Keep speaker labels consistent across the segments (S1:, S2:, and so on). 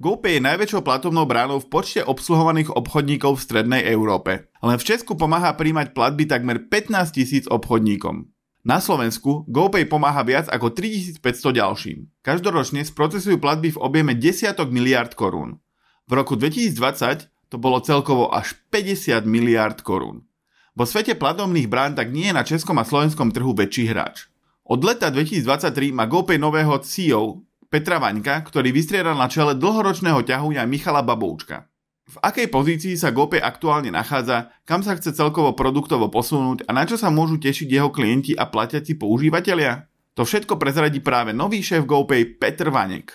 S1: GoPay je najväčšou platobnou bránou v počte obsluhovaných obchodníkov v strednej Európe. Len v Česku pomáha príjmať platby takmer 15 tisíc obchodníkom. Na Slovensku GoPay pomáha viac ako 3500 ďalším. Každoročne sprocesujú platby v objeme desiatok miliard korún. V roku 2020 to bolo celkovo až 50 miliard korún. Vo svete platobných brán tak nie je na českom a slovenskom trhu väčší hráč. Od leta 2023 má GoPay nového CEO Petra Vaňka, ktorý vystriedal na čele dlhoročného ťahuňa Michala Baboučka. V akej pozícii sa GoPay aktuálne nachádza, kam sa chce celkovo produktovo posunúť a na čo sa môžu tešiť jeho klienti a platiaci používateľia? To všetko prezradí práve nový šéf GoPay Petr Vanek.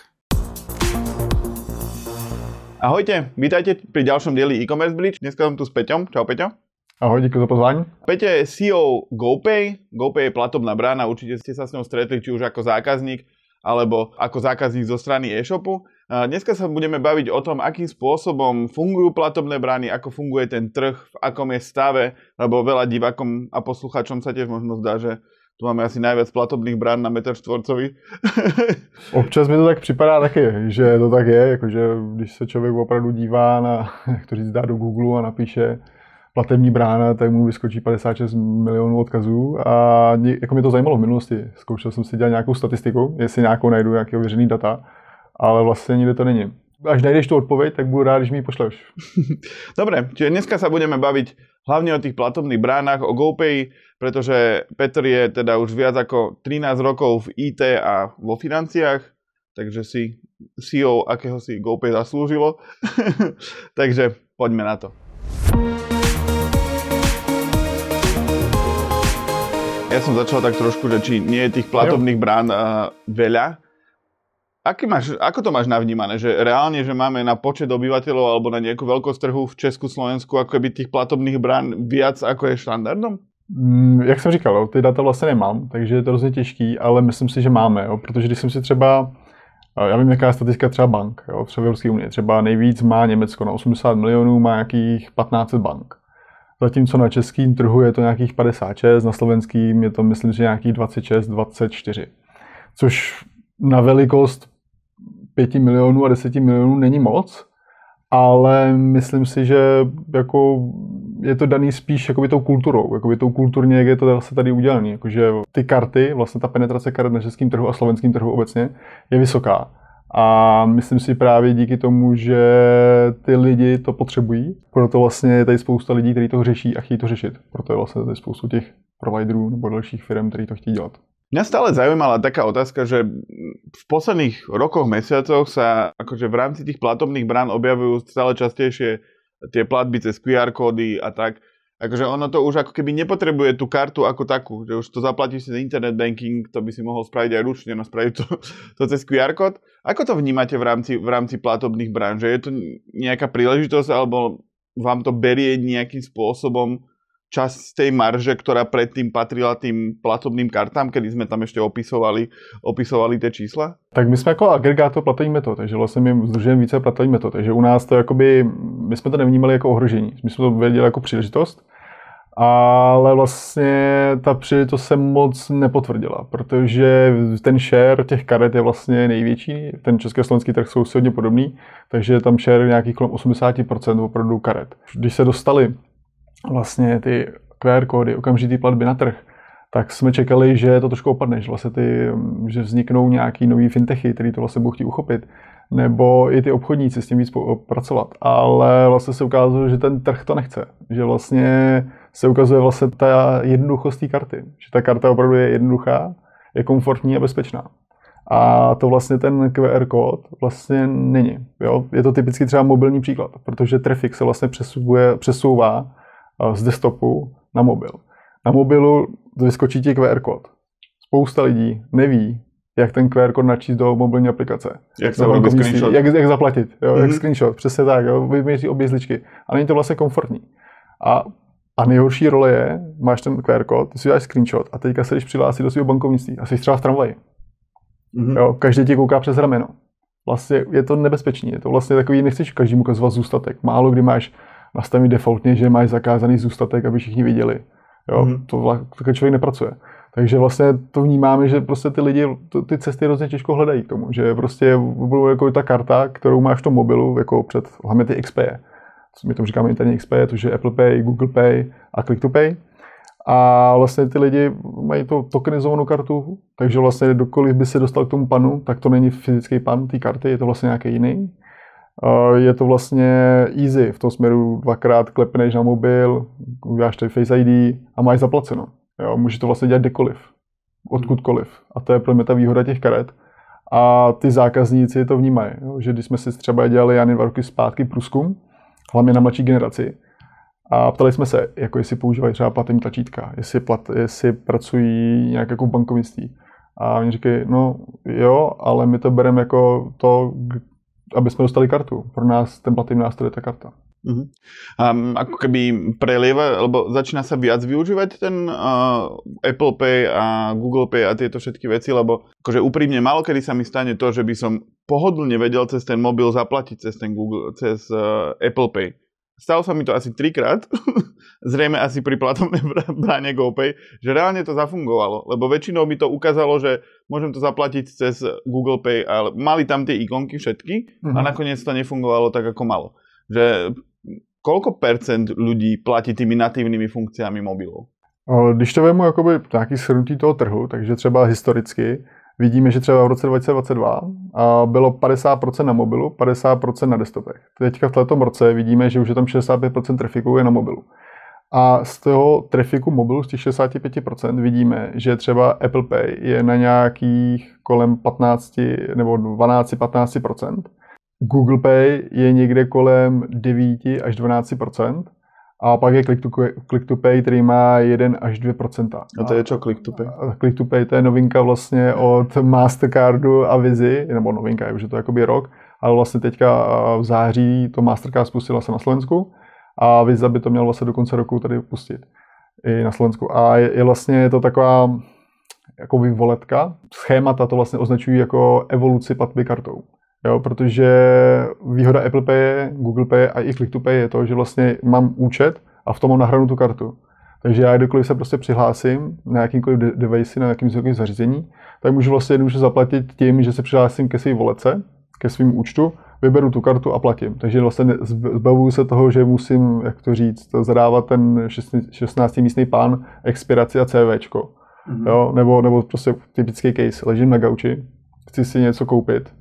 S1: Ahojte, vítajte pri ďalšom dieli e-commerce bridge. Dneska som tu s Peťom. Čau Peťo.
S2: Ahoj, díky za pozvání.
S1: Peťo je CEO GoPay. GoPay je platobná brána, určite ste sa s ňou stretli, či už ako zákazník, alebo ako zákazník zo strany e-shopu. Dneska sa budeme baviť o tom, akým spôsobom fungujú platobné brány, ako funguje ten trh, v akom je stave, lebo veľa divákom a posluchačom sa tiež možno zdá, že tu máme asi najviac platobných brán na metr čtvorcový.
S2: Občas mi to tak připadá taky, že to tak je, jakože když se člověk opravdu dívá na, jak to říct, dá do Google a napíše platební brána, tak mu vyskočí 56 milionů odkazů a jako mě to zajímalo v minulosti. Zkoušel jsem si dělat nějakou statistiku, jestli nějakou najdu, nějaké ověřený data, ale vlastně nikde to není. Až najdeš tu odpověď, tak budu rád, když mi ji pošleš.
S1: Dobre, čiže dneska sa budeme baviť hlavne o tých platobných bránach, o GoPay, pretože Petr je teda už viac ako 13 rokov v IT a vo financiách, takže si CEO akého si GoPay zaslúžilo. takže poďme na to. Ja som začal tak trošku, že či nie je tých platobných brán uh, veľa. Aký máš, ako to máš navnímané? Že reálne, že máme na počet obyvateľov alebo na nejakú veľkosť trhu v Česku, Slovensku, ako by tých platobných brán viac, ako je štandardom?
S2: Mm, jak jsem říkal, ty data vlastně nemám, takže je to hrozně těžký, ale myslím si, že máme, jo, protože když jsem si třeba, já vím, jaká je statistika třeba bank, jo, třeba v Evropské unii, třeba nejvíc má Německo na 80 milionů, má nějakých 1500 bank. Zatímco na českým trhu je to nějakých 56, na slovenským je to myslím, že nějakých 26, 24. Což na velikost 5 milionů a 10 milionů není moc, ale myslím si, že jako je to daný spíš jakoby tou kulturou, jakoby tou kulturně, jak je to vlastně tady udělané. Jakože ty karty, vlastně ta penetrace karet na českém trhu a slovenském trhu obecně je vysoká. A myslím si právě díky tomu, že ty lidi to potřebují, proto vlastně je tady spousta lidí, kteří to řeší a chtějí to řešit. Proto je vlastně tady spoustu těch providerů nebo dalších firm, kteří to chtějí dělat.
S1: Mňa stále zaujímala taká otázka, že v posledných rokoch, mesiacoch sa akože v rámci tých platobných brán objavujú stále častejšie tie platby cez QR kódy a tak. Akože ono to už ako keby nepotrebuje tú kartu ako takú, že už to zaplatíš si internet banking, to by si mohol spraviť aj ručne, no spraviť to, to cez QR kód. Ako to vnímate v rámci, v rámci platobných brán? Že je to nejaká príležitosť alebo vám to berie nejakým spôsobom časť z tej marže, ktorá predtým patrila tým platobným kartám, kedy sme tam ešte opisovali, opisovali tie čísla?
S2: Tak my jsme jako agregátor platební metod, takže vlastně my združujeme více platební metod, takže u nás to jakoby, my jsme to nevnímali jako ohrožení, my jsme to věděli jako příležitost, ale vlastně ta příležitost se moc nepotvrdila, protože ten share těch karet je vlastně největší, ten československý trh jsou si hodně podobný, takže tam share nějakých kolem 80% opravdu karet. Když se dostali vlastně ty QR kódy, okamžitý platby na trh, tak jsme čekali, že to trošku opadne, že, vlastně ty, že vzniknou nějaký nový fintechy, který to vlastně budou chtít uchopit, nebo i ty obchodníci s tím víc pracovat. Ale vlastně se ukázalo, že ten trh to nechce. Že vlastně se ukazuje vlastně ta jednoduchost té karty. Že ta karta opravdu je jednoduchá, je komfortní a bezpečná. A to vlastně ten QR kód vlastně není. Jo? Je to typicky třeba mobilní příklad, protože trafik se vlastně přesouvá z desktopu na mobil. Na mobilu vyskočí ti QR kód. Spousta lidí neví, jak ten QR kód načíst do mobilní aplikace.
S1: Jak se screenshot.
S2: Jak, jak zaplatit, jo, mm-hmm. jak mhm. screenshot, přesně tak, jo, vyměří obězličky. A není to vlastně komfortní. A, a nejhorší role je, máš ten QR kód, ty si dáš screenshot a teďka se jdeš přihlásit do svého bankovnictví a jsi třeba v tramvaji. Mm-hmm. Jo, každý ti kouká přes rameno. Vlastně je to nebezpečný, je to vlastně takový, nechceš každému ukazovat zůstatek. Málo kdy máš nastavený defaultně, že máš zakázaný zůstatek, aby všichni viděli. Jo, mm-hmm. to takhle člověk nepracuje. Takže vlastně to vnímáme, že prostě ty lidi to, ty cesty hrozně těžko hledají k tomu, že prostě budou jako ta karta, kterou máš v tom mobilu, jako před hlavně ty XP. My tomu říkáme interní XP, to je Apple Pay, Google Pay a Click to Pay. A vlastně ty lidi mají to tokenizovanou kartu, takže vlastně dokoliv by se dostal k tomu panu, tak to není fyzický pan té karty, je to vlastně nějaký jiný. Je to vlastně easy v tom směru, dvakrát klepneš na mobil, uděláš tady Face ID a máš zaplaceno. Jo, může to vlastně dělat kdekoliv, odkudkoliv. A to je pro mě ta výhoda těch karet. A ty zákazníci to vnímají, jo, že když jsme si třeba dělali, já dva roky zpátky průzkum, hlavně na mladší generaci, a ptali jsme se, jako jestli používají třeba platební tlačítka, jestli, plat, jestli pracují nějak jako v bankovnictví. A oni říkají, no jo, ale my to bereme jako to, aby jsme dostali kartu. Pro nás ten platební nástroj je ta karta.
S1: Uh-huh. Um, ako keby prelieva, lebo začína sa viac využívať ten uh, Apple Pay a Google Pay a tieto všetky veci, lebo akože úprimne málo kedy sa mi stane to, že by som pohodlne vedel cez ten mobil zaplatiť cez ten Google, cez uh, Apple Pay. Stalo sa mi to asi trikrát, zrejme asi pri platovnej bráne GoPay, že reálne to zafungovalo, lebo väčšinou mi to ukázalo, že môžem to zaplatiť cez Google Pay, ale mali tam tie ikonky všetky mm-hmm. a mhm. nakoniec to nefungovalo tak, ako malo. Že koľko percent ľudí platí tými natívnymi funkciami mobilov?
S2: Když to vemu jakoby nějaký shrnutí toho trhu, takže třeba historicky, vidíme, že třeba v roce 2022 bylo 50% na mobilu, 50% na desktopech. Teďka v tomto roce vidíme, že už je tam 65% trafiku je na mobilu. A z toho trafiku mobilu, z těch 65%, vidíme, že třeba Apple Pay je na nějakých kolem 15 nebo 12-15%. Google Pay je někde kolem 9 až 12 a pak je Click to, Click to Pay, který má 1 až 2
S1: A to je čo Click to Pay?
S2: Click to Pay to je novinka vlastně od Mastercardu a Vizi, nebo novinka, je už je to jakoby rok, ale vlastně teďka v září to Mastercard spustila se na Slovensku a Visa by to měl vlastně do konce roku tady pustit i na Slovensku. A je, je vlastně to taková jako voletka. Schémata to vlastně označují jako evoluci platby kartou. Jo, protože výhoda Apple Pay, Google Pay a i Click to Pay je to, že vlastně mám účet a v tom mám nahranou tu kartu. Takže já kdekoliv se prostě přihlásím na jakýmkoliv device, na jakýmkoliv zařízení, tak můžu vlastně jednoduše zaplatit tím, že se přihlásím ke své volece, ke svým účtu, vyberu tu kartu a platím. Takže vlastně zbavuju se toho, že musím, jak to říct, zadávat ten 16 místný pán, expiraci a CVčko. Mm-hmm. Jo? Nebo, nebo prostě typický case. Ležím na gauči, chci si něco koupit,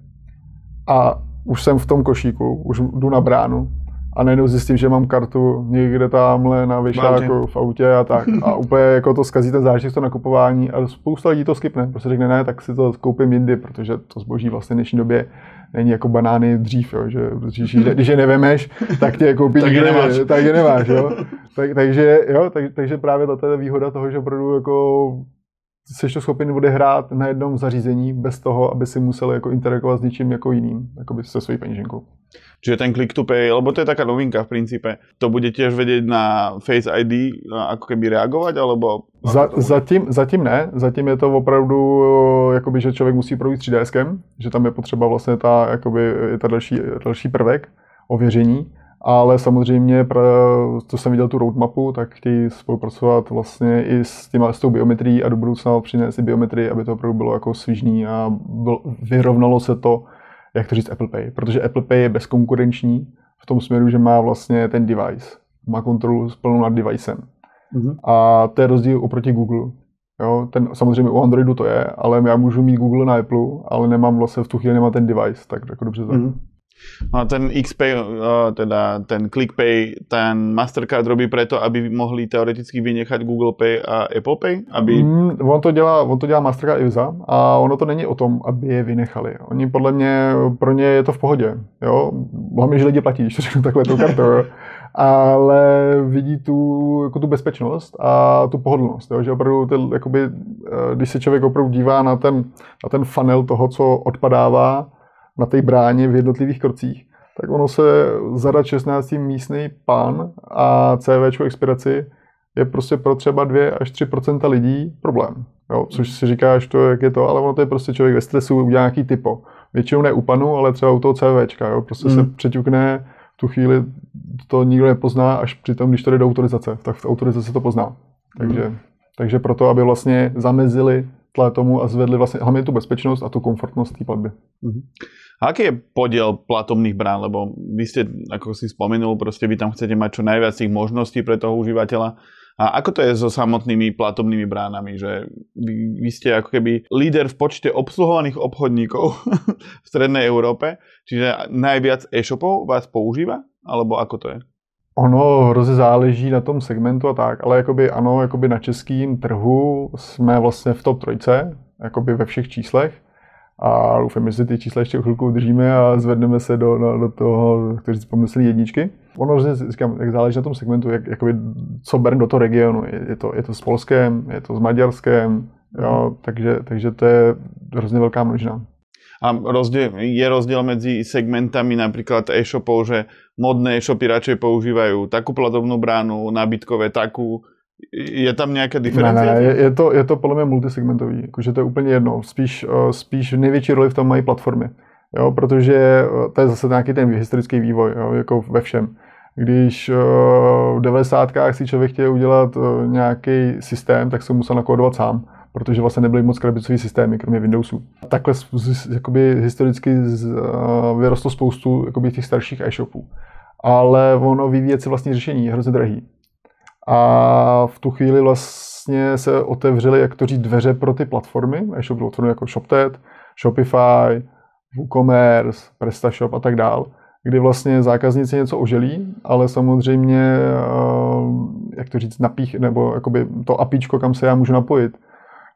S2: a už jsem v tom košíku, už jdu na bránu a najednou zjistím, že mám kartu někde tamhle na vyšáku v autě a tak. A úplně jako to zkazí ten zážitek to nakupování a spousta lidí to skipne, prostě řekne ne, tak si to koupím jindy, protože to zboží vlastně v dnešní době není jako banány dřív, jo, že když, když je nevemeš, tak tě koupí
S1: tak, je nemáš.
S2: tak je nemáš. Jo. Tak, takže, jo, tak, takže právě to je výhoda toho, že opravdu jako jsi to schopen odehrát na jednom zařízení bez toho, aby si musel jako interagovat s ničím jako jiným, jako by se svojí peněženkou.
S1: Čiže ten click to pay, lebo to je taká novinka v princípe, to bude tiež vedieť na Face ID ako keby reagovat, alebo...
S2: Za, zatím, zatím ne, zatím je to opravdu, jakoby, že člověk musí projít 3 ds že tam je potřeba vlastně ta, jakoby, je ta další, další prvek ověření, ale samozřejmě, co jsem viděl tu roadmapu, tak chtějí spolupracovat vlastně i s, těma, s tou biometrií a do budoucna přinést i biometrii, aby to opravdu bylo jako svížný a byl, vyrovnalo se to, jak to říct, Apple Pay. Protože Apple Pay je bezkonkurenční v tom směru, že má vlastně ten device, má kontrolu plnou nad devicem. Mm-hmm. A to je rozdíl oproti Google. Jo, ten, samozřejmě u Androidu to je, ale já můžu mít Google na Apple, ale nemám vlastně v tu chvíli nemám ten device, tak jako dobře to. Mm-hmm.
S1: No a ten XPay, teda ten ClickPay, ten Mastercard robí preto, aby mohli teoreticky vynechat Google Pay a Apple Pay? Aby...
S2: Mm, on, to dělá, on to dělá Mastercard i Visa a ono to není o tom, aby je vynechali. Oni podle mě, pro ně je to v pohodě. Jo? Hlavně, že lidi platí, když to řeknu takhle tou kartou. Ale vidí tu, jako tu bezpečnost a tu pohodlnost. Jo? Že opravdu, ten, jakoby, eh, když se člověk opravdu dívá na ten, na ten funnel toho, co odpadává, na té bráně v jednotlivých krocích, tak ono se zadat 16 místný pán a CV expiraci je prostě pro třeba 2 až 3% lidí problém. Jo, což si říkáš, to, jak je to, ale ono to je prostě člověk ve stresu, udělá nějaký typo. Většinou ne u panu, ale třeba u toho CVčka, jo, prostě mm. se přeťukne, v tu chvíli to nikdo nepozná, až přitom, když to jde do autorizace, tak v autorizaci to pozná. Takže... Mm. Takže proto, aby vlastně zamezili tle tomu a zvedli vlastně hlavně tu bezpečnost a tu komfortnost té platby.
S1: Mm-hmm. A aký je podiel platobných brán? Lebo vy ste, ako si spomenul, proste vy tam chcete mať čo najviac tých možností pre toho užívateľa. A ako to je so samotnými platobnými bránami? Že vy, vy ste ako keby líder v počte obsluhovaných obchodníkov v Strednej Európe, čiže najviac e-shopov vás používa? Alebo ako to je?
S2: Ono hrozně záleží na tom segmentu a tak, ale jakoby ano, jakoby na českým trhu jsme vlastně v top trojce, jakoby ve všech číslech a doufám, že si ty čísla ještě chvilku udržíme a zvedneme se do, do, do toho, kteří si pomysleli jedničky. Ono hrozně, říkám, jak záleží na tom segmentu, jak, jakoby, co berne do toho regionu. Je, je, to, je to s Polskem, je to s Maďarskem, jo, takže, takže to je hrozně velká množina.
S1: A rozdiel, je rozdiel medzi segmentami napríklad e-shopov, že modné e-shopy radšej používajú takú platobnú bránu, nábytkové takú. Je tam nějaká diferenciace?
S2: Ne, ne, je, to, je to podle mě multisegmentový, jakože to je úplně jedno. Spíš, eh, spíš největší roli v tom mají platformy, jo, protože eh, to je zase nějaký ten historický vývoj, jo, jako ve všem. Když eh, v 90. si člověk chtěl udělat nějaký systém, tak se musel nakódovat sám protože vlastně nebyly moc krabicové systémy, kromě Windowsu. Takhle jakoby, historicky vyrostlo spoustu jakoby, těch starších e-shopů. Ale ono vyvíjet si vlastně řešení je hrozně drahý. A v tu chvíli vlastně se otevřely, jak to říct, dveře pro ty platformy, e-shop platformy jako ShopTet, Shopify, WooCommerce, PrestaShop a tak dál, kdy vlastně zákazníci něco oželí, ale samozřejmě, jak to říct, napích, nebo jakoby to apíčko, kam se já můžu napojit,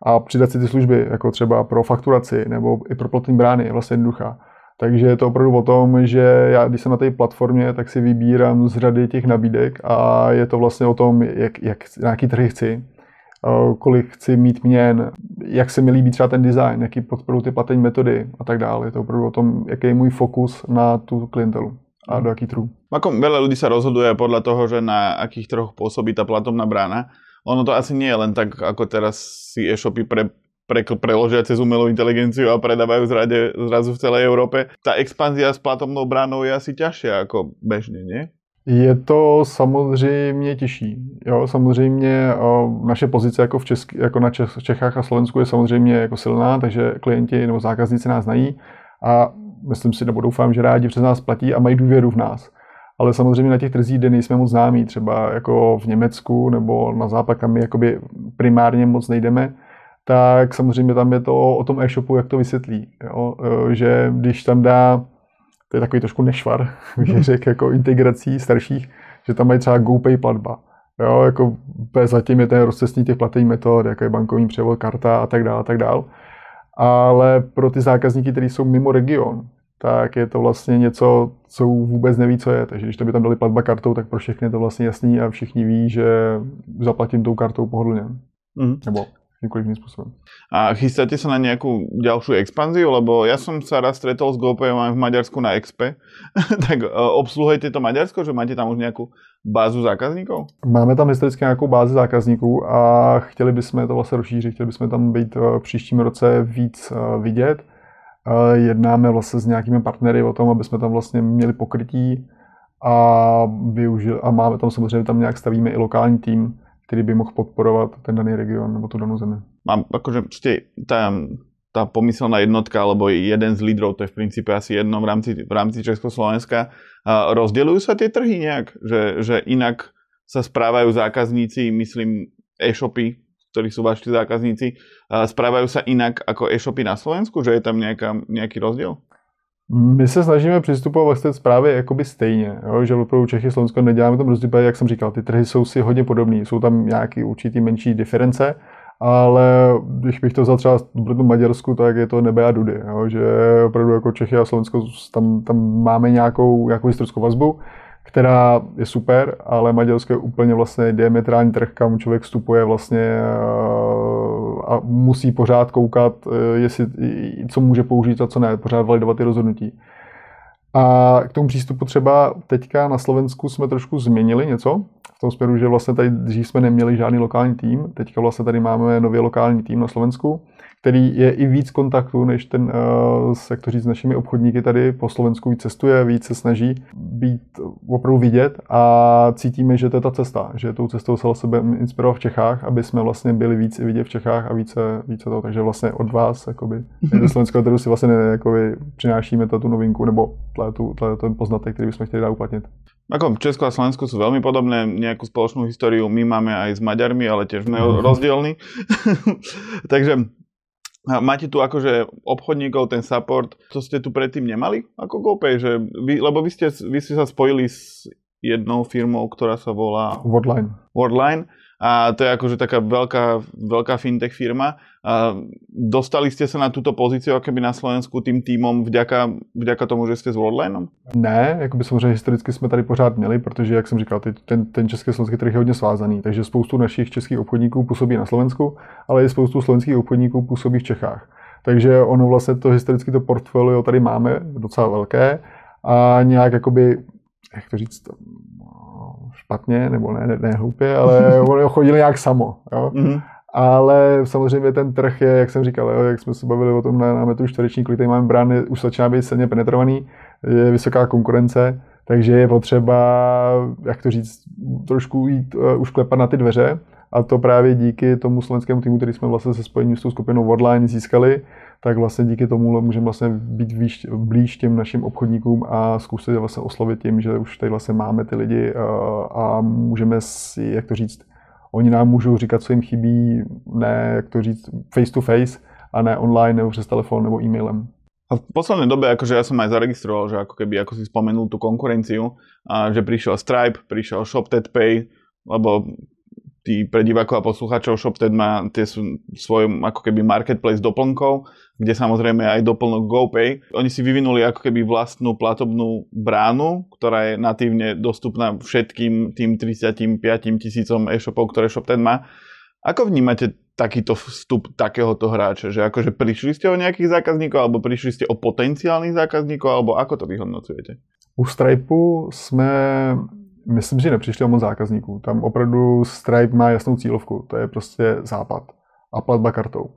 S2: a přidat si ty služby, jako třeba pro fakturaci nebo i pro platní brány, je vlastně jednoduchá. Takže je to opravdu o tom, že já, když jsem na té platformě, tak si vybírám z řady těch nabídek a je to vlastně o tom, jak, jak, na jaký trhy chci, kolik chci mít měn, jak se mi líbí třeba ten design, jaký podporují ty platení metody a tak dále. Je to opravdu o tom, jaký je můj fokus na tu klientelu a do jaký trhu.
S1: Ako veľa ľudí sa rozhoduje podľa toho, že na akých trhoch pôsobí tá platobná brána ono to asi nie je len tak, ako teraz si e-shopy pre, pre, preložia cez umelú inteligenciu a predávajú zrade, zrazu v celej Európe. Tá expanzia s platobnou bránou je asi ťažšia ako bežne, nie?
S2: Je to samozřejmě těžší. Jo, samozřejmě naše pozice jako, v Česky, jako na Čechách a Slovensku je samozřejmě jako silná, takže klienti nebo zákazníci nás znají a myslím si, nebo doufám, že rádi přes nás platí a mají důvěru v nás ale samozřejmě na těch trzích, kde nejsme moc známí, třeba jako v Německu nebo na západ, kam my jakoby primárně moc nejdeme, tak samozřejmě tam je to o tom e-shopu, jak to vysvětlí. Jo? E, že když tam dá, to je takový trošku nešvar, bych řekl, jako integrací starších, že tam mají třeba GoPay platba. Jo, jako zatím je ten rozcestní těch platení metod, jako je bankovní převod, karta a tak dále, a tak dále. Ale pro ty zákazníky, kteří jsou mimo region, tak je to vlastně něco, co vůbec neví, co je. Takže když to by tam dali platba kartou, tak pro všechny je to vlastně jasný a všichni ví, že zaplatím tou kartou pohodlně. Mm. Nebo jakýmkoliv jiným způsobem.
S1: A chystáte se na nějakou další expanzi? Lebo já jsem se raz stretol s GoPayom v Maďarsku na Expe. tak e, obsluhujete to Maďarsko, že máte tam už nějakou bázu zákazníků?
S2: Máme tam historicky nějakou bázi zákazníků a chtěli bychom to vlastně rozšířit, chtěli bychom tam být e, v příštím roce víc e, vidět jednáme vlastně s nějakými partnery o tom, aby jsme tam vlastně měli pokrytí a, využil, a máme tam samozřejmě tam nějak stavíme i lokální tým, který by mohl podporovat ten daný region nebo tu danou zemi.
S1: Mám, akože ste, tá, tá pomyselná jednotka, alebo jeden z lídrov, to je v princípe asi jedno v rámci, v rámci Československa. A rozdeľujú sa tie trhy nejak? Že, že inak sa správajú zákazníci, myslím, e-shopy ktorí sú vaši zákazníci, správajú sa inak ako e-shopy na Slovensku, že je tam nejaká, nejaký rozdiel?
S2: My se snažíme přistupovat vlastně zprávy jakoby stejně, jo? že opravdu Čechy, Slovensko neděláme tam rozdíl, jak jsem říkal, ty trhy jsou si hodně podobné, jsou tam nějaký určitý menší diference, ale když bych to vzal třeba v Maďarsku, tak je to nebe a dudy, jo? že opravdu jako Čechy a Slovensko tam, tam máme nějakou, nějakou historickou vazbu, která je super, ale Maďarsko je úplně vlastně diametrální trh, kam člověk vstupuje vlastně eh, a musí pořád koukat, eh, jestli, co může použít a co ne, pořád validovat ty rozhodnutí. A k tomu přístupu třeba teďka na Slovensku jsme trošku změnili něco, v tom směru, že vlastně tady dřív jsme neměli žádný lokální tým, teďka vlastně tady máme nový lokální tým na Slovensku, který je i víc kontaktů, než ten, uh, jak to říct, s našimi obchodníky tady po Slovensku víc cestuje, víc se snaží být opravdu vidět a cítíme, že to je ta cesta, že tou cestou se sebe inspirovat v Čechách, aby jsme vlastně byli víc i vidět v Čechách a více, více to, takže vlastně od vás, jakoby, ze slovenského trhu si vlastně ne, jakoby, přinášíme tu novinku nebo tu, ten poznatek, který bychom chtěli dát uplatnit.
S1: Ako Česko a Slovensko sú veľmi podobné, nejakú spoločnú históriu my máme aj s Maďarmi, ale tiež sme mm. rozdielni. Takže máte tu akože obchodníkov, ten support, to ste tu predtým nemali ako GoPay, že vy, lebo vy ste, vy ste sa spojili s jednou firmou, ktorá sa volá...
S2: Wordline.
S1: Wordline a to je akože taká veľká, veľká fintech firma. A dostali ste sa na túto pozíciu akoby na Slovensku tým týmom vďaka, vďaka tomu, že jste s Worldlineom?
S2: Ne, jakoby samozřejmě historicky jsme tady pořád měli, protože, jak jsem říkal, ten, ten český slovenský trh je hodně svázaný, takže spoustu našich českých obchodníků působí na Slovensku, ale i spoustu slovenských obchodníků působí v Čechách. Takže ono vlastně to historicky to portfolio tady máme docela velké a nějak jakoby, jak to říct, špatně, nebo ne, ne, ne hloupě, ale oni chodili nějak samo. Jo? Mm-hmm. Ale samozřejmě ten trh je, jak jsem říkal, jo, jak jsme se bavili o tom na, na metru čtvereční, kolik tady máme brány, už začíná být silně penetrovaný, je vysoká konkurence, takže je potřeba, jak to říct, trošku jít uh, už klepat na ty dveře a to právě díky tomu slovenskému týmu, který jsme vlastně se spojením s tou skupinou Wordline získali, tak vlastně díky tomu můžeme vlastně být výš, blíž těm našim obchodníkům a zkusit vlastně oslovit tím, že už tady vlastně máme ty lidi a, a můžeme si, jak to říct, oni nám můžou říkat, co jim chybí, ne, jak to říct, face to face a ne online nebo přes telefon nebo e-mailem.
S1: A v poslednej dobe, akože ja som aj zaregistroval, že ako keby, ako si spomenul tú konkurenciu, a že prišiel Stripe, prišiel ShopTedPay, lebo tí pre divákov a poslucháčov ShopTed má tie svoj ako keby marketplace doplnkov, kde samozrejme aj doplnok GoPay. Oni si vyvinuli ako keby vlastnú platobnú bránu, ktorá je natívne dostupná všetkým tým 35 tisícom e-shopov, ktoré ShopTed má. Ako vnímate takýto vstup takéhoto hráča? Že akože prišli ste o nejakých zákazníkov, alebo prišli ste o potenciálnych zákazníkov, alebo ako to vyhodnocujete?
S2: U Stripe jsme myslím, že nepřišli o moc zákazníků. Tam opravdu Stripe má jasnou cílovku, to je prostě západ a platba kartou.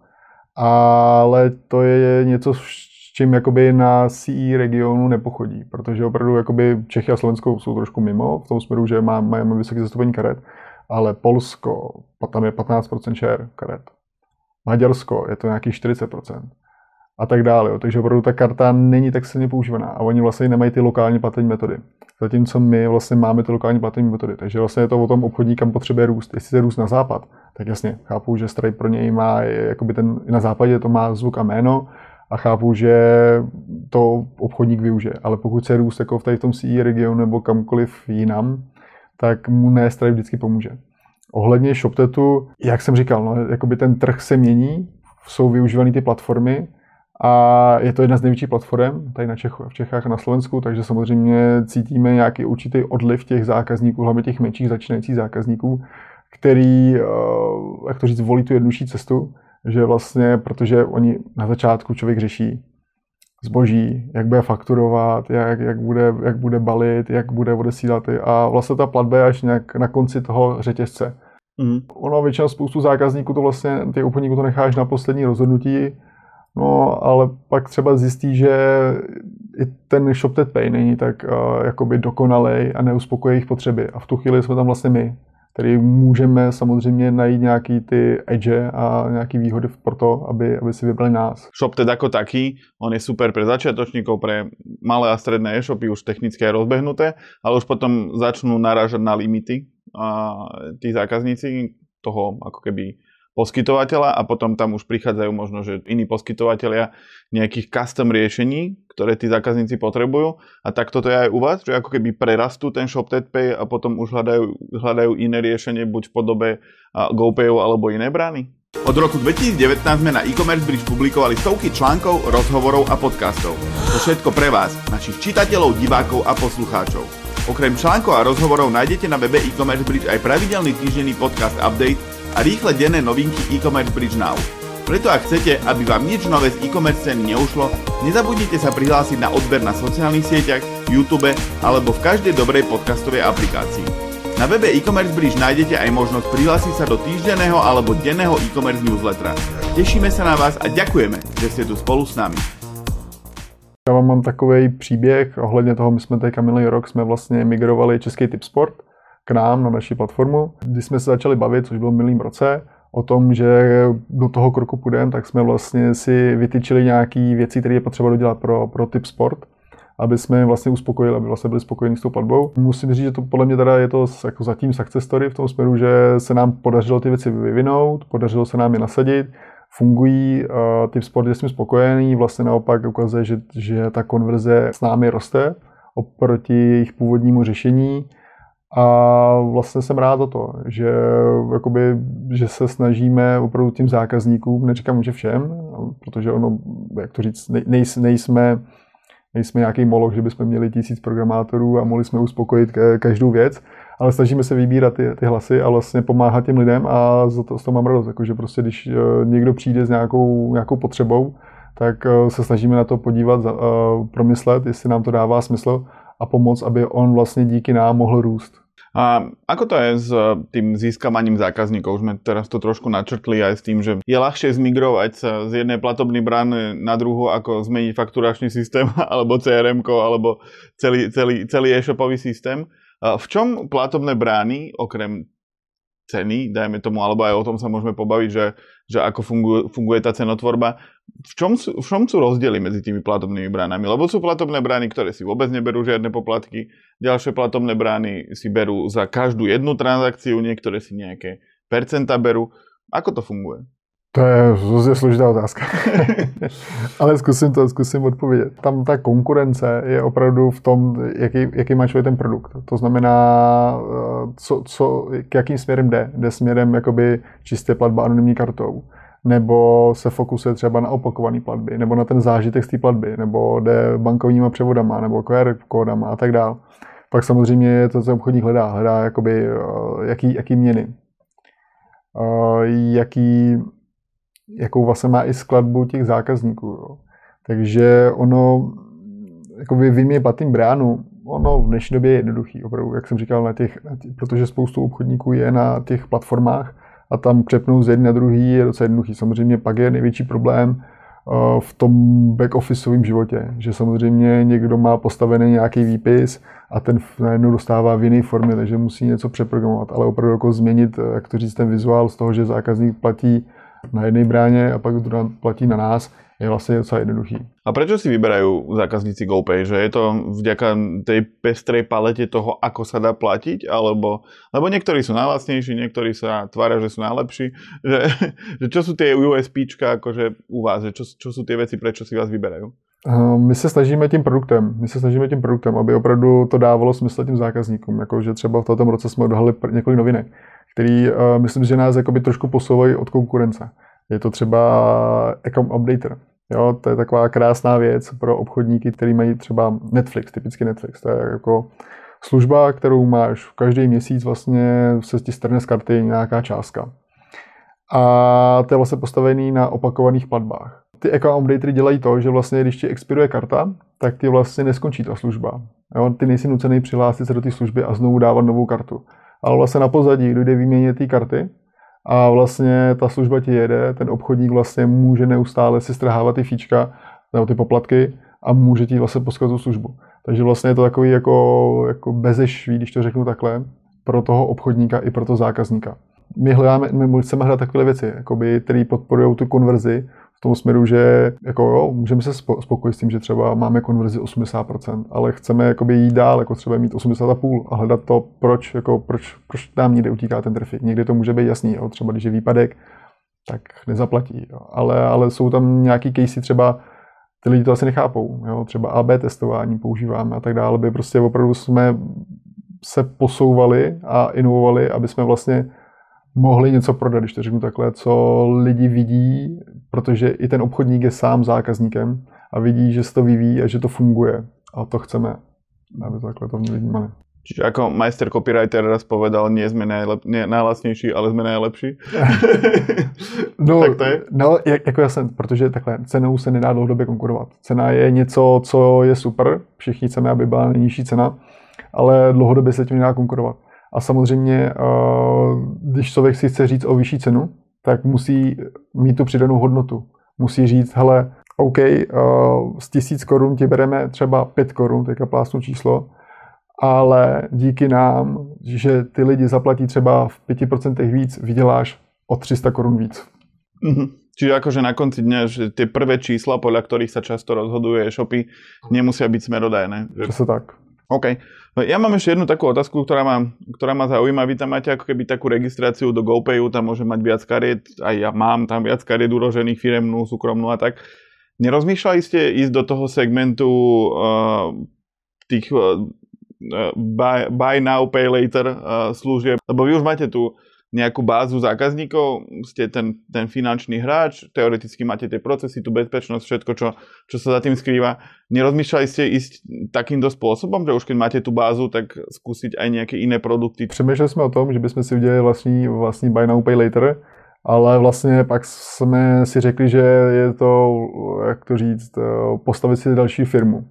S2: Ale to je něco, s čím jakoby na CE regionu nepochodí, protože opravdu jakoby Čechy a Slovensko jsou trošku mimo, v tom směru, že máme, máme vysoké zastoupení karet, ale Polsko, tam je 15% share karet. Maďarsko je to nějakých 40% a tak dále. Jo. Takže opravdu ta karta není tak silně používaná a oni vlastně nemají ty lokální platební metody. Zatímco my vlastně máme ty lokální platební metody. Takže vlastně je to o tom obchodní, kam potřebuje růst. Jestli se růst na západ, tak jasně, chápu, že Stripe pro něj má, jakoby ten, na západě to má zvuk a jméno, a chápu, že to obchodník využije. Ale pokud se růst jako v, tady v tom CE regionu nebo kamkoliv jinam, tak mu ne Stripe vždycky pomůže. Ohledně ShopTetu, jak jsem říkal, no, jakoby ten trh se mění, jsou využívané ty platformy, a je to jedna z největších platform tady na Čech, v Čechách a na Slovensku, takže samozřejmě cítíme nějaký určitý odliv těch zákazníků, hlavně těch menších začínajících zákazníků, který, eh, jak to říct, volí tu jednodušší cestu, že vlastně, protože oni na začátku člověk řeší zboží, jak bude fakturovat, jak, jak, bude, jak bude balit, jak bude odesílat a vlastně ta platba je až nějak na konci toho řetězce. Mm. Ono většinou spoustu zákazníků to vlastně, ty obchodníků to necháš na poslední rozhodnutí, No, ale pak třeba zjistí, že i ten ShopTed Pay není tak uh, jakoby dokonalej a neuspokojí jejich potřeby. A v tu chvíli jsme tam vlastně my, který můžeme samozřejmě najít nějaký ty edge a nějaký výhody pro to, aby, aby si vybrali nás.
S1: ShopTed jako taký, on je super pre začiatočníkov, pre malé a stredné e-shopy už technicky je rozbehnuté, ale už potom začnú narážať na limity a tí zákazníci toho ako keby poskytovateľa a potom tam už prichádzajú možno, že iní poskytovateľia nejakých custom riešení, ktoré tí zákazníci potrebujú. A tak toto je aj u vás, že ako keby prerastú ten ShopTedPay a potom už hľadajú, hľadajú iné riešenie buď v podobe GoPayu alebo iné brány? Od roku 2019 sme na e-commerce bridge publikovali stovky článkov, rozhovorov a podcastov. To všetko pre vás, našich čitateľov, divákov a poslucháčov. Okrem článkov a rozhovorov nájdete na webe e-commerce bridge aj pravidelný týždenný podcast update a rýchle denné novinky e-commerce Bridge Now. Preto ak chcete, aby vám nič nové z e-commerce ceny neušlo, nezabudnite sa prihlásiť na odber na sociálnych sieťach, YouTube alebo v každej dobrej podcastovej aplikácii. Na webe e-commerce Bridge nájdete aj možnosť prihlásiť sa do týždenného alebo denného e-commerce newslettera. Tešíme sa na vás a ďakujeme, že ste tu spolu s nami.
S2: Já vám mám takový příběh ohledně toho, my jsme teďka minulý rok jsme vlastně migrovali Český typ sport k nám na naší platformu. Když jsme se začali bavit, což bylo v minulým roce, o tom, že do toho kroku půjdeme, tak jsme vlastně si vytyčili nějaké věci, které je potřeba dodělat pro, pro typ sport aby jsme je vlastně uspokojili, aby vlastně byli spokojení s tou platbou. Musím říct, že to podle mě teda je to jako zatím success story v tom směru, že se nám podařilo ty věci vyvinout, podařilo se nám je nasadit, fungují, ty sport jsme spokojení, vlastně naopak ukazuje, že, že ta konverze s námi roste oproti jejich původnímu řešení. A vlastně jsem rád za to, že, jakoby, že se snažíme opravdu tím zákazníkům, neříkám, že všem, protože ono, jak to říct, nej, nejsme nejsme nějaký moloch, že bychom měli tisíc programátorů a mohli jsme uspokojit každou věc, ale snažíme se vybírat ty, ty hlasy a vlastně pomáhat těm lidem a za to, z toho mám radost, jakože prostě když eh, někdo přijde s nějakou, nějakou potřebou, tak eh, se snažíme na to podívat, eh, promyslet, jestli nám to dává smysl a pomoct, aby on vlastně díky nám mohl růst.
S1: A ako to je s eh, tým získavaním zákazníkov? Už sme teraz to trošku načrtli aj s tým, že je ľahšie zmigrovať sa z jednej platobnej brány na druhú, ako zmeniť fakturačný systém, alebo crm alebo celý, celý, celý e-shopový systém. V čom platobné brány, okrem ceny, dajme tomu, alebo aj o tom sa môžeme pobaviť, že, že ako funguje, funguje tá cenotvorba. V čom, sú, v čom sú rozdiely medzi tými platobnými bránami? Lebo sú platobné brány, ktoré si vôbec neberú žiadne poplatky, ďalšie platobné brány si berú za každú jednu transakciu, niektoré si nejaké percenta berú. Ako to funguje?
S2: To je hrozně složitá otázka. Ale zkusím to, zkusím odpovědět. Tam ta konkurence je opravdu v tom, jaký, jaký má člověk ten produkt. To znamená, eh, co, co, k jakým směrem jde. Jde směrem jakoby čistě platba anonymní kartou nebo se fokusuje třeba na opakované platby, nebo na ten zážitek z té platby, nebo jde bankovníma převodama, nebo QR kódama a tak dále. Pak samozřejmě je to, co obchodník hledá. Hledá jakoby, eh, jaký, jaký měny, eh, jaký, jakou vlastně má i skladbu těch zákazníků. Jo. Takže ono, jako vyměnit tím bránu, ono v dnešní době je jednoduchý, opravdu, jak jsem říkal, na těch, na těch, protože spoustu obchodníků je na těch platformách a tam přepnout z jedné na druhý je docela jednoduchý. Samozřejmě pak je největší problém eh, v tom back-officeovém životě, že samozřejmě někdo má postavený nějaký výpis a ten najednou dostává v jiné formě, takže musí něco přeprogramovat, ale opravdu jako změnit, eh, jak to říct, ten vizuál z toho, že zákazník platí na jednej bráně a pak platí na nás, je vlastně docela jednoduchý.
S1: A prečo si vyberajú zákazníci GoPay? Že je to vďaka tej pestrej palete toho, ako sa dá platiť? Alebo, lebo niektorí sú najlacnejší, niektorí sa tvária, že sú najlepší. Že, že čo sú tie USPčka akože u vás? Že čo, čo sú tie veci, prečo si vás vyberajú?
S2: My se snažíme tím produktem, my se snažíme tím produktem, aby opravdu to dávalo smysl tím zákazníkům. Jakože třeba v tomto roce jsme odhalili několik novinek, který uh, myslím, že nás jakoby trošku posouvají od konkurence. Je to třeba Ecom Updater. Jo, to je taková krásná věc pro obchodníky, který mají třeba Netflix, typicky Netflix. To je jako služba, kterou máš každý měsíc vlastně se ti strne z karty nějaká částka. A to je vlastně postavený na opakovaných platbách. Ty account updatery dělají to, že vlastně, když ti expiruje karta, tak ti vlastně neskončí ta služba. Jo, ty nejsi nucený přihlásit se do té služby a znovu dávat novou kartu. Ale vlastně na pozadí dojde výměně té karty a vlastně ta služba ti jede, ten obchodník vlastně může neustále si strhávat ty fíčka nebo ty poplatky a může ti vlastně poskytnout službu. Takže vlastně je to takový jako, jako bezešví, když to řeknu takhle, pro toho obchodníka i pro toho zákazníka. My hledáme, my chceme hledat takové věci, které podporují tu konverzi tom směru, že jako jo, můžeme se spokojit s tím, že třeba máme konverzi 80%, ale chceme jakoby jít dál, jako třeba mít 80,5 a hledat to, proč, jako, proč, proč tam někde utíká ten trafik. Někdy to může být jasný, jo. třeba když je výpadek, tak nezaplatí. Jo. Ale, ale jsou tam nějaký casey třeba, ty lidi to asi nechápou. Jo. Třeba AB testování používáme a tak dále, aby prostě opravdu jsme se posouvali a inovovali, aby jsme vlastně mohli něco prodat, když to řeknu takhle, co lidi vidí, protože i ten obchodník je sám zákazníkem a vidí, že se to vyvíjí a že to funguje. A to chceme, aby to takhle to vnímali.
S1: Čiže ako majster copywriter raz povedal, nie sme najlep, nie, najlasnější, ale jsme najlepší.
S2: no, tak to je? No, jako já jsem, protože takhle cenou se nedá dlouhodobě konkurovat. Cena je něco, co je super, všichni chceme, aby byla nejnižší cena, ale dlouhodobě se tím nedá konkurovat. A samozřejmě, eh, když člověk si chce říct o vyšší cenu, tak musí mít tu přidanou hodnotu. Musí říct, hele, OK, z tisíc korun ti bereme třeba pět korun, teďka plásnu číslo, ale díky nám, že ty lidi zaplatí třeba v 5% víc, vyděláš o 300 korun víc.
S1: Mm-hmm. Čiže akože na konci dňa, že tie prvé čísla, podľa ktorých sa často rozhoduje e-shopy, nemusia byť smerodajné.
S2: Že... sa tak.
S1: OK. No, ja mám ešte jednu takú otázku, ktorá ma, ktorá ma zaujíma. Vy tam máte ako keby takú registráciu do GoPayu, tam môže mať viac kariet, aj ja mám tam viac kariet uložených firemnú, súkromnú a tak. Nerozmýšľali ste ísť do toho segmentu uh, tých uh, buy, buy now, pay later uh, služieb? Lebo vy už máte tu nejakú bázu zákazníkov, ste ten, ten finančný hráč, teoreticky máte tie procesy, tú bezpečnosť, všetko, čo, čo sa za tým skrýva. Nerozmýšľali ste ísť takýmto spôsobom, že už keď máte tú bázu, tak skúsiť aj nejaké iné produkty?
S2: Přemýšleli jsme o tom, že bychom si udělali vlastní, vlastní buy now, pay later, ale vlastně pak jsme si řekli, že je to, jak to říct, postavit si další firmu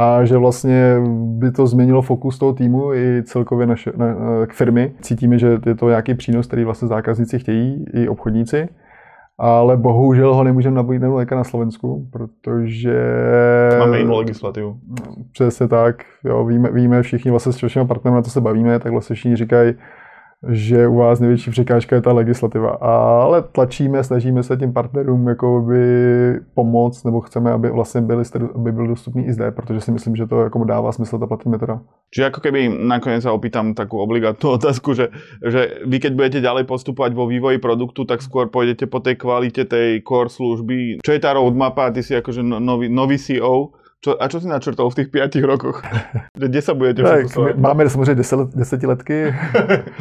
S2: a že vlastně by to změnilo fokus toho týmu i celkově naše, na, k firmy. Cítíme, že je to nějaký přínos, který vlastně zákazníci chtějí, i obchodníci, ale bohužel ho nemůžeme nabídnout na Slovensku, protože...
S1: Máme jinou legislativu.
S2: Přesně tak. Jo, víme, víme všichni vlastně s všemi partnery, na to se bavíme, tak vlastně všichni říkají, že u vás největší překážka je ta legislativa. Ale tlačíme, snažíme se tím partnerům jakoby pomoct, nebo chceme, aby vlastně byli, aby byl dostupný i zde, protože si myslím, že to jako dává smysl ta platní metoda.
S1: Čiže jako keby nakonec sa opýtam takú obligátnu otázku, že, že vy keď budete ďalej postupovať vo vývoji produktu, tak skôr pôjdete po tej kvalite tej core služby. Čo je tá roadmapa? Ty si akože no, nový, nový CEO, čo, a čo si načrtol v těch pěti rokoch? Kde se budete
S2: tak, Máme samozřejmě deset, desetiletky.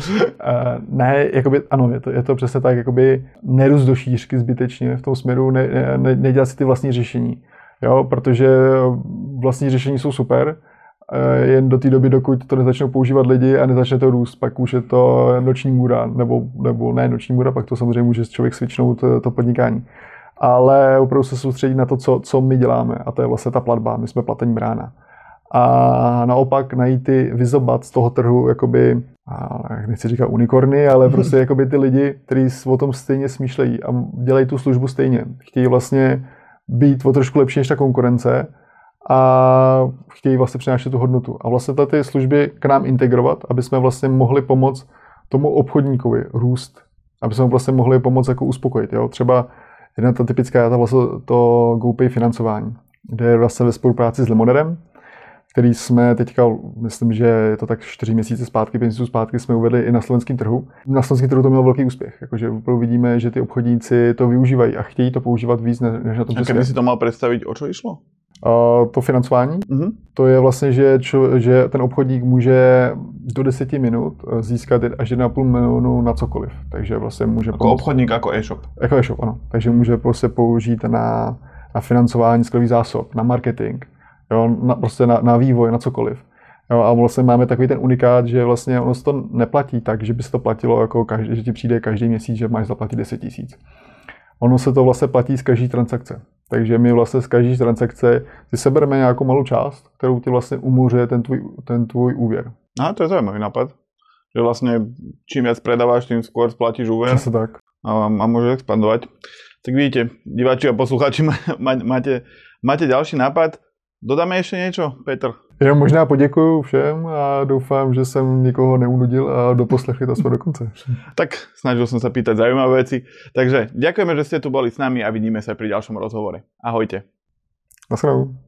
S2: ne, jakoby, ano, je to, je to přesně tak, jakoby nerůst do šířky zbytečně v tom směru, ne, ne, nedělat si ty vlastní řešení. Jo, protože vlastní řešení jsou super, eh, jen do té doby, dokud to nezačnou používat lidi a nezačne to růst, pak už je to noční můra, nebo, nebo ne noční můra, pak to samozřejmě může člověk svičnout to, to podnikání ale opravdu se soustředit na to, co, co my děláme a to je vlastně ta platba, my jsme platení brána. A naopak najít ty, vyzobat z toho trhu, jakoby, nechci říkat unikorny, ale prostě jakoby ty lidi, kteří o tom stejně smýšlejí a dělají tu službu stejně. Chtějí vlastně být o trošku lepší než ta konkurence a chtějí vlastně přinášet tu hodnotu. A vlastně ty služby k nám integrovat, aby jsme vlastně mohli pomoct tomu obchodníkovi růst, aby jsme vlastně mohli pomoct jako uspokojit. Jo? Třeba Jedna ta typická je to, vlastně to GoPay financování, kde je vlastně ve spolupráci s Limonerem, který jsme teďka, myslím, že je to tak čtyři měsíce zpátky, pět měsíců zpátky, jsme uvedli i na slovenském trhu. Na slovenském trhu to mělo velký úspěch, jakože opravdu vidíme, že ty obchodníci to využívají a chtějí to používat víc než na tom
S1: A když si to mal představit, o co išlo?
S2: Uh, to financování, mm-hmm. to je vlastně, že, čo, že ten obchodník může do 10 minut eh, získat až 1,5 milionu na cokoliv. Takže vlastně může...
S1: Jako pomoct, obchodník, jako e-shop.
S2: Jako e-shop, ano. Takže může prostě použít na, na financování skvělých zásob, na marketing, jo, na, prostě na, na vývoj, na cokoliv. Jo, a vlastně máme takový ten unikát, že vlastně ono se to neplatí tak, že by se to platilo, jako každý, že ti přijde každý měsíc, že máš zaplatit 10 tisíc. Ono se to vlastně platí z každé transakce. Takže my vlastně z každé transakce si sebereme nějakou malou část, kterou ti vlastně umoře ten tvůj, ten tvůj úvěr.
S1: A to je zajímavý nápad. Že vlastně čím víc predáváš, tím skôr splatíš úvěr.
S2: Přesně tak.
S1: A, a může expandovat. Tak vidíte, diváči a posluchači, máte, máte další nápad. Dodáme ještě něco, Petr?
S2: Já možná poděkuju všem a doufám, že jsem nikoho neunudil a doposlechli to jsme do konce.
S1: tak snažil jsem se pýtať zaujímavé věci. Takže ďakujeme, že ste tu boli s nami a vidíme se pri ďalšom rozhovore. Ahojte.
S2: Naschledanou.